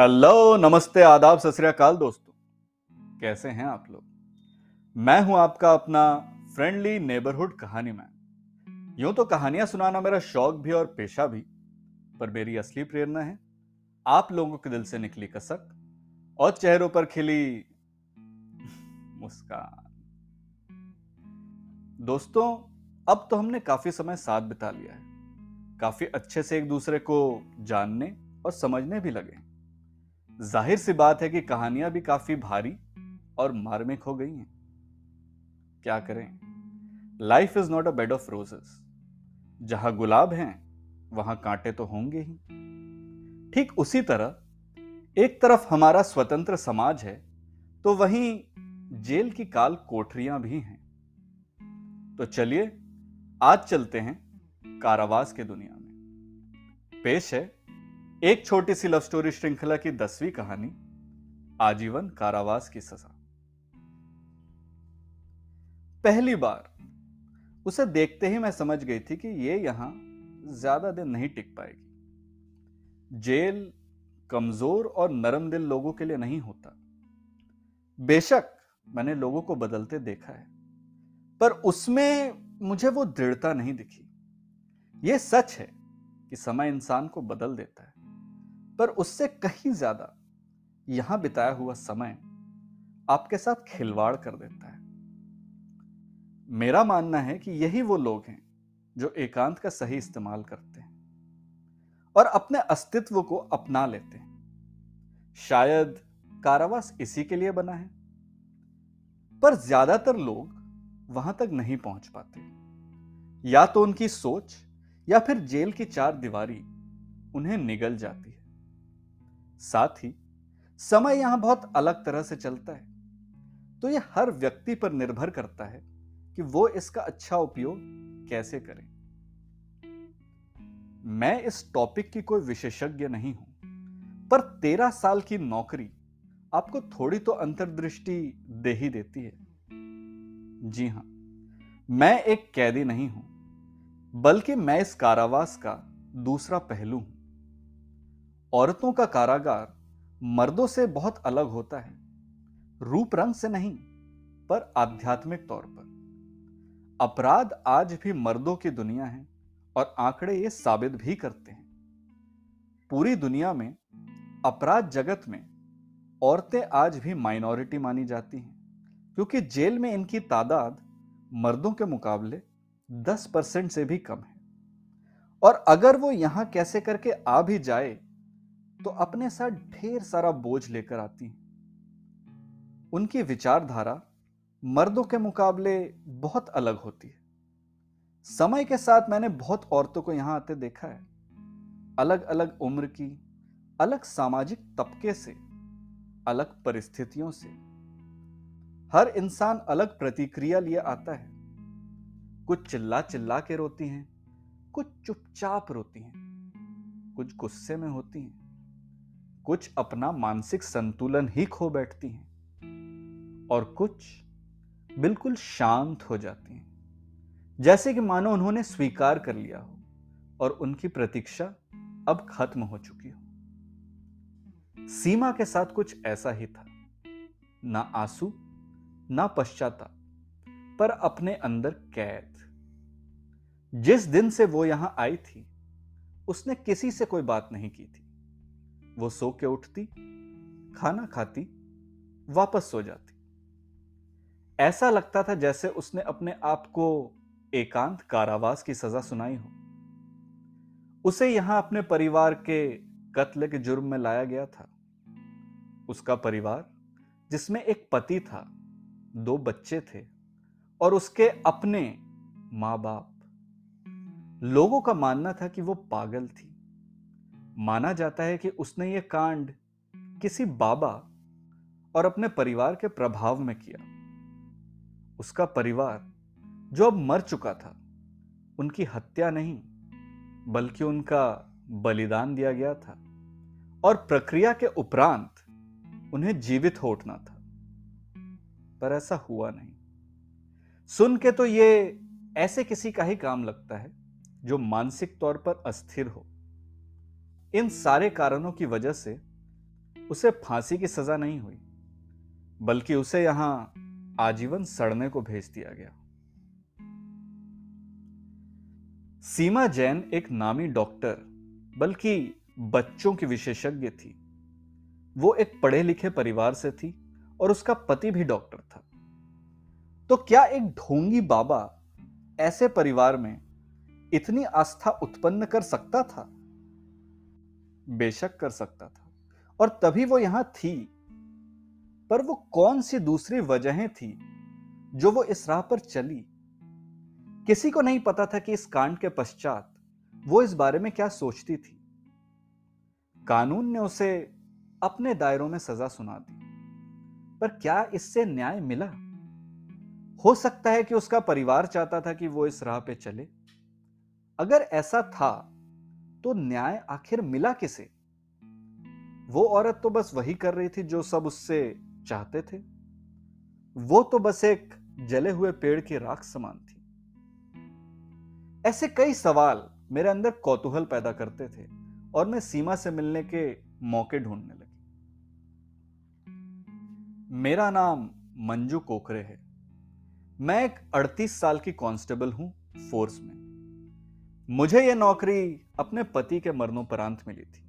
Hello, नमस्ते, आदाब, सत दोस्तों। कैसे हैं आप लोग? मैं हूँ आपका अपना फ्रेंडली नेबरहुड कहानी मैन यूँ तो कहानियाँ सुनाना मेरा शौक भी और पेशा भी, पर मेरी असली प्रेरणा है आप लोगों के दिल से निकली कसक और चेहरों पर खिली मुस्कान। दोस्तों, अब तो हमने काफ़ी समय साथ बिता लिया है। काफ़ी अच्छे से एक दूसरे को जानने और समझने भी लगे ज़ाहिर सी बात है कि कहानियाँ भी काफ़ी भारी और मार्मिक हो गई हैं। क्या करें? Life is not a bed of roses जहाँ गुलाब हैं, वहाँ कांटे तो होंगे ही। ठीक उसी तरह, एक तरफ़ हमारा स्वतंत्र समाज है तो वहीं जेल की काल कोठरियाँ भी हैं। तो चलिए, आज चलते हैं कारावास के दुनिया में। पेश है एक छोटी सी लव स्टोरी श्रृंखला की दसवीं कहानी, आजीवन कारावास की सजा। पहली बार, उसे देखते ही मैं समझ गई थी कि ये यहाँ ज़्यादा दिन नहीं टिक पाएगी। जेल, कमज़ोर और नरम दिल लोगों के लिए नहीं होता। बेशक मैंने लोगों को बदलते देखा है, पर उसमें मुझे वो दृढ़ता नहीं दिखी। यह सच है कि समय इंसान को बदल देता है। पर उससे कहीं ज़्यादा यहाँ बिताया हुआ समय आपके साथ खिलवाड़ कर देता है। मेरा मानना है कि यही वो लोग हैं जो एकांत का सही इस्तेमाल करते हैं और अपने अस्तित्व को अपना लेते हैं। शायद कारावास इसी के लिए बना है, पर ज़्यादातर लोग वहाँ तक नहीं पहुँच पाते। या तो उनकी सोच या फिर जेल की चार दीवारी उन्हें निगल जाती है। साथ ही समय यहाँ बहुत अलग तरह से चलता है। तो यह हर व्यक्ति पर निर्भर करता है कि वो इसका अच्छा उपयोग कैसे करें। मैं इस टॉपिक की कोई विशेषज्ञ नहीं हूँ, पर तेरह साल की नौकरी आपको थोड़ी तो अंतर्दृष्टि दे ही देती है। जी हाँ, मैं एक कैदी नहीं हूँ, बल्कि मैं इस कारावास का दूसरा पहलू हूँ। औरतों का कारागार मर्दों से बहुत अलग होता है। रूप रंग से नहीं, पर आध्यात्मिक तौर पर। अपराध आज भी मर्दों की दुनिया है और आंकड़े ये साबित भी करते हैं। पूरी दुनिया में अपराध जगत में औरतें आज भी माइनॉरिटी मानी जाती हैं, क्योंकि जेल में इनकी तादाद मर्दों के मुकाबले 10 परसेंट से भी कम है। और अगर वो यहाँ कैसे करके आ भी जाए तो अपने साथ ढेर सारा बोझ लेकर आती उनकी विचारधारा मर्दों के मुकाबले बहुत अलग होती है। समय के साथ मैंने बहुत औरतों को यहाँ आते देखा है। अलग अलग उम्र की, अलग सामाजिक तबके से, अलग परिस्थितियों से। हर इंसान अलग प्रतिक्रिया लिए आता है। कुछ चिल्ला चिल्ला के रोती हैं, कुछ चुपचाप रोती हैं, कुछ गुस्से में होती हैं। कुछ अपना मानसिक संतुलन ही खो बैठती हैं और कुछ बिल्कुल शांत हो जाती हैं। जैसे कि मानो उन्होंने स्वीकार कर लिया हो और उनकी प्रतीक्षा अब खत्म हो चुकी हो। सीमा के साथ कुछ ऐसा ही था। ना आँसू, ना पश्चाताप, पर अपने अंदर कैद। जिस दिन से वो यहाँ आई थी, उसने किसी से कोई बात नहीं की थी। वो सो के उठती, खाना खाती, वापस सो जाती। ऐसा लगता था जैसे उसने अपने आप को एकांत कारावास की सजा सुनाई हो। उसे यहाँ अपने परिवार के कत्ल के जुर्म में लाया गया था। उसका परिवार, जिसमें एक पति था, दो बच्चे थे, और उसके अपने माँ बाप लोगों का मानना था कि वो पागल थी। माना जाता है कि उसने ये कांड किसी बाबा और अपने परिवार के प्रभाव में किया। उसका परिवार जो अब मर चुका था, उनकी हत्या नहीं, बल्कि उनका बलिदान दिया गया था और प्रक्रिया के उपरांत उन्हें जीवित हो उठना था। पर ऐसा हुआ नहीं। सुन के तो ये ऐसे किसी का ही काम लगता है जो मानसिक तौर पर अस्थिर हो। इन सारे कारणों की वजह से उसे फांसी की सजा नहीं हुई, बल्कि उसे यहाँ आजीवन सड़ने को भेज दिया गया। सीमा जैन एक नामी डॉक्टर, बल्कि बच्चों की विशेषज्ञ थी। वो एक पढ़े लिखे परिवार से थी और उसका पति भी डॉक्टर था। तो क्या एक ढोंगी बाबा ऐसे परिवार में इतनी आस्था उत्पन्न कर सकता था? बेशक कर सकता था। और तभी वो यहाँ थी। पर वो कौन सी दूसरी वजहें थी जो वो इस राह पर चली? किसी को नहीं पता था कि इस कांड के पश्चात वो इस बारे में क्या सोचती थी। कानून ने उसे अपने दायरों में सजा सुना दी। पर क्या इससे न्याय मिला? हो सकता है कि उसका परिवार चाहता था कि वो इस राह पे चले। अगर ऐसा था तो न्याय आखिर मिला किसे? वो औरत तो बस वही कर रही थी जो सब उससे चाहते थे। वो तो बस एक जले हुए पेड़ की राख समान थी। ऐसे कई सवाल मेरे अंदर कौतूहल पैदा करते थे और मैं सीमा से मिलने के मौके ढूँढने लगी। मेरा नाम मंजू कोकरे है। मैं एक 38 साल की कांस्टेबल हूँ फोर्स में। मुझे यह नौकरी अपने पति के मरणोपरांत मिली थी,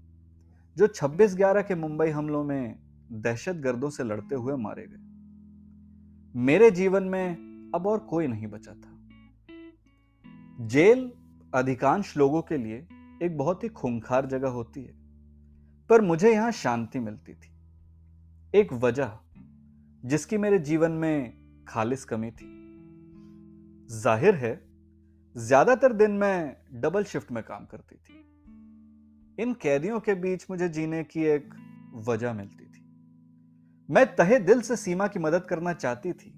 जो 26 ग्यारह के मुंबई हमलों में दहशत गर्दों से लड़ते हुए मारे गए। मेरे जीवन में अब और कोई नहीं बचा था। जेल अधिकांश लोगों के लिए एक बहुत ही खूंखार जगह होती है, पर मुझे यहाँ शांति मिलती थी। एक वजह, जिसकी मेरे जीवन में खालिस कमी थी। ज़ाहिर है ज़्यादातर दिन मैं डबल शिफ्ट में काम करती थी। इन कैदियों के बीच मुझे जीने की एक वजह मिलती थी। मैं तहे दिल से सीमा की मदद करना चाहती थी,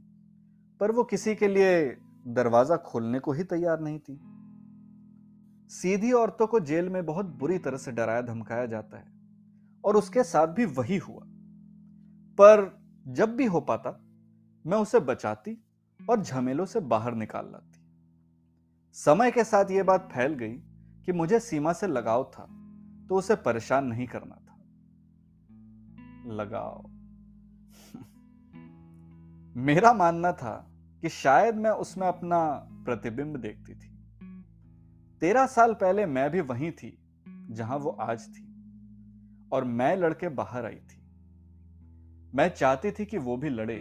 पर वो किसी के लिए दरवाज़ा खोलने को ही तैयार नहीं थी। सीधी औरतों को जेल में बहुत बुरी तरह से डराया, धमकाया जाता है, और उसके साथ भी वही हुआ। पर जब भी हो पाता, मैं उसे बचाती और झमेलों से बाहर निकाल लाती। समय के साथ ये बात फैल गई कि मुझे सीमा से लगाव था तो उसे परेशान नहीं करना था। लगाव। मेरा मानना था कि शायद मैं उसमें अपना प्रतिबिंब देखती थी। तेरह साल पहले मैं भी वहीं थी, जहाँ वो आज थी, और मैं लड़के बाहर आई थी। मैं चाहती थी कि वो भी लड़े,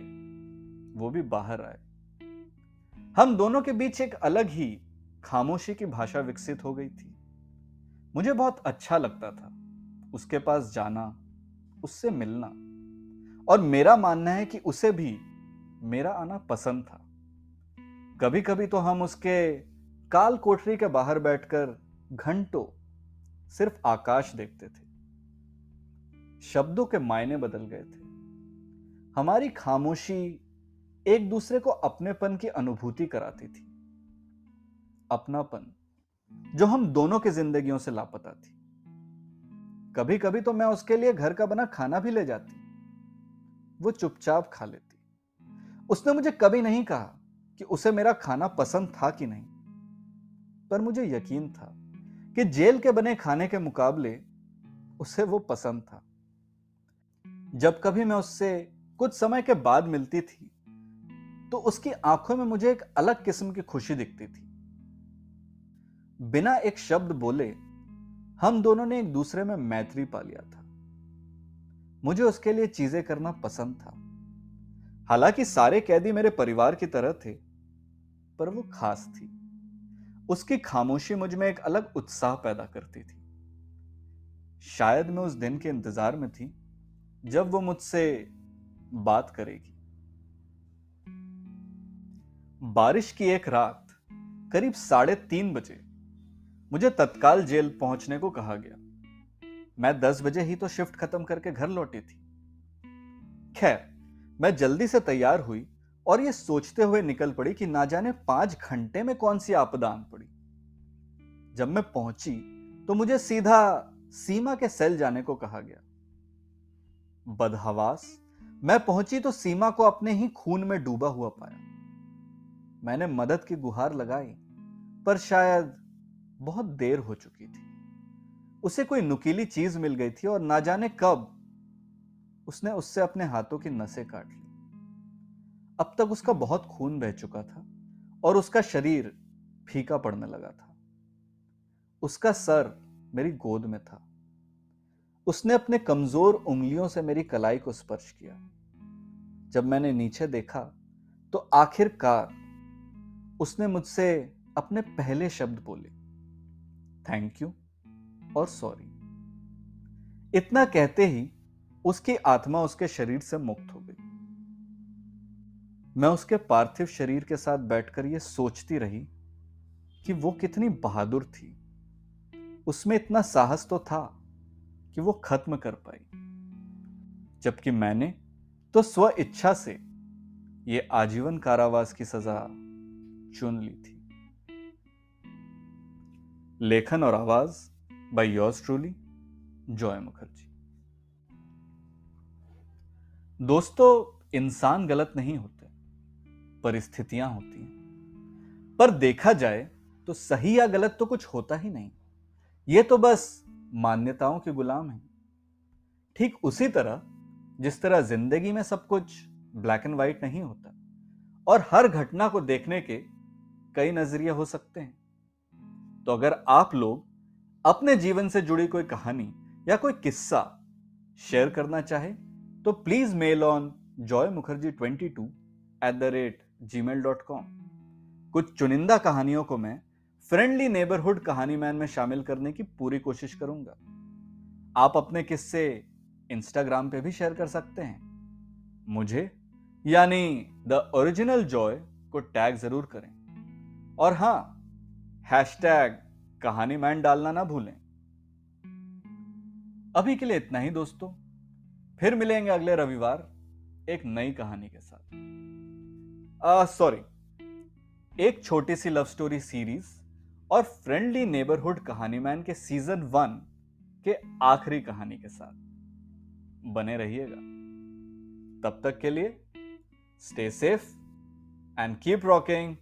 वो भी बाहर आए। हम दोनों के बीच एक अलग ही खामोशी की भाषा विकसित हो गई थी। मुझे बहुत अच्छा लगता था। उसके पास जाना, उससे मिलना। और मेरा मानना है कि उसे भी मेरा आना पसंद था। कभी कभी तो हम उसके काल कोठरी के बाहर बैठकर घंटों सिर्फ़ आकाश देखते थे। शब्दों के मायने बदल गए थे। हमारी खामोशी एक दूसरे को अपनेपन की अनुभूति कराती थी। अपनापन, जो हम दोनों की जिंदगियों से लापता थी। कभी कभी तो मैं उसके लिए घर का बना खाना भी ले जाती। वो चुपचाप खा लेती। उसने मुझे कभी नहीं कहा कि उसे मेरा खाना पसंद था कि नहीं। पर मुझे यकीन था कि जेल के बने खाने के मुकाबले उसे वो पसंद था। जब कभी मैं उससे कुछ समय के बाद मिलती थी तो उसकी आँखों में मुझे एक अलग किस्म की खुशी दिखती थी। बिना एक शब्द बोले हम दोनों ने एक दूसरे में मैत्री पा लिया था। मुझे उसके लिए चीज़ें करना पसंद था। हालाँकि सारे कैदी मेरे परिवार की तरह थे, पर वो खास थी। उसकी खामोशी मुझमें एक अलग उत्साह पैदा करती थी। शायद मैं उस दिन के इंतज़ार में थी, जब वो मुझसे बात करेगी। बारिश की एक रात, करीब साढ़े तीन बजे मुझे तत्काल जेल पहुँचने को कहा गया। मैं दस बजे ही तो शिफ्ट खत्म करके घर लौटी थी। खैर, मैं जल्दी से तैयार हुई और ये सोचते हुए निकल पड़ी कि ना जाने पाँच घंटे में कौन सी आपदा आन पड़ी। जब मैं पहुँची तो मुझे सीधा सीमा के सेल जाने को कहा गया। बदहवास, मैं पहुँची तो सीमा को अपने ही खून में डूबा हुआ पाया। मैंने मदद की गुहार लगाई, पर शायद बहुत देर हो चुकी थी। उसे कोई नुकीली चीज़ मिल गई थी और ना जाने कब उसने उससे अपने हाथों की नसें काट ली। अब तक उसका बहुत खून बह चुका था और उसका शरीर फीका पड़ने लगा था। उसका सर मेरी गोद में था। उसने अपने कमज़ोर उंगलियों से मेरी कलाई को स्पर्श किया। जब मैंने नीचे देखा तो आखिरकार उसने मुझसे अपने पहले शब्द बोले। थैंक यू और सॉरी। इतना कहते ही उसकी आत्मा उसके शरीर से मुक्त हो गई। मैं उसके पार्थिव शरीर के साथ बैठकर यह सोचती रही कि वो कितनी बहादुर थी। उसमें इतना साहस तो था कि वो खत्म कर पाई। जबकि मैंने तो स्व इच्छा से ये आजीवन कारावास की सजा चुन ली थी। लेखन और आवाज़ by yours truly Joy Mukherjee दोस्तों, इंसान गलत नहीं होते, परिस्थितियाँ होती हैं। पर देखा जाए तो सही या गलत तो कुछ होता ही नहीं। ये तो बस मान्यताओं के गुलाम हैं। ठीक उसी तरह, जिस तरह ज़िंदगी में सब कुछ ब्लैक एंड व्हाइट नहीं होता, और हर घटना को देखने के कई नज़रिए हो सकते हैं। तो अगर आप लोग अपने जीवन से जुड़ी कोई कहानी या कोई किस्सा शेयर करना चाहे तो please mail on Joy Mukherjee twenty two at the rate gmail dot com कुछ चुनिंदा कहानियों को मैं फ्रेंडली नेबरहुड कहानी मैन में शामिल करने की पूरी कोशिश करूँगा। आप अपने किस्से इंस्टाग्राम पे भी शेयर कर सकते हैं। मुझे, यानी द ओरिजिनल जॉय को टैग ज़रूर करें। और हाँ हैशटैग कहानी मैन डालना ना भूलें। अभी के लिए इतना ही दोस्तों। फिर मिलेंगे अगले रविवार एक नई कहानी के साथ। सॉरी एक छोटी सी लव स्टोरी सीरीज़ और फ्रेंडली नेबरहुड कहानी मैन के सीज़न वन के आखिरी कहानी के साथ। बने रहिएगा। तब तक के लिए stay safe and keep rocking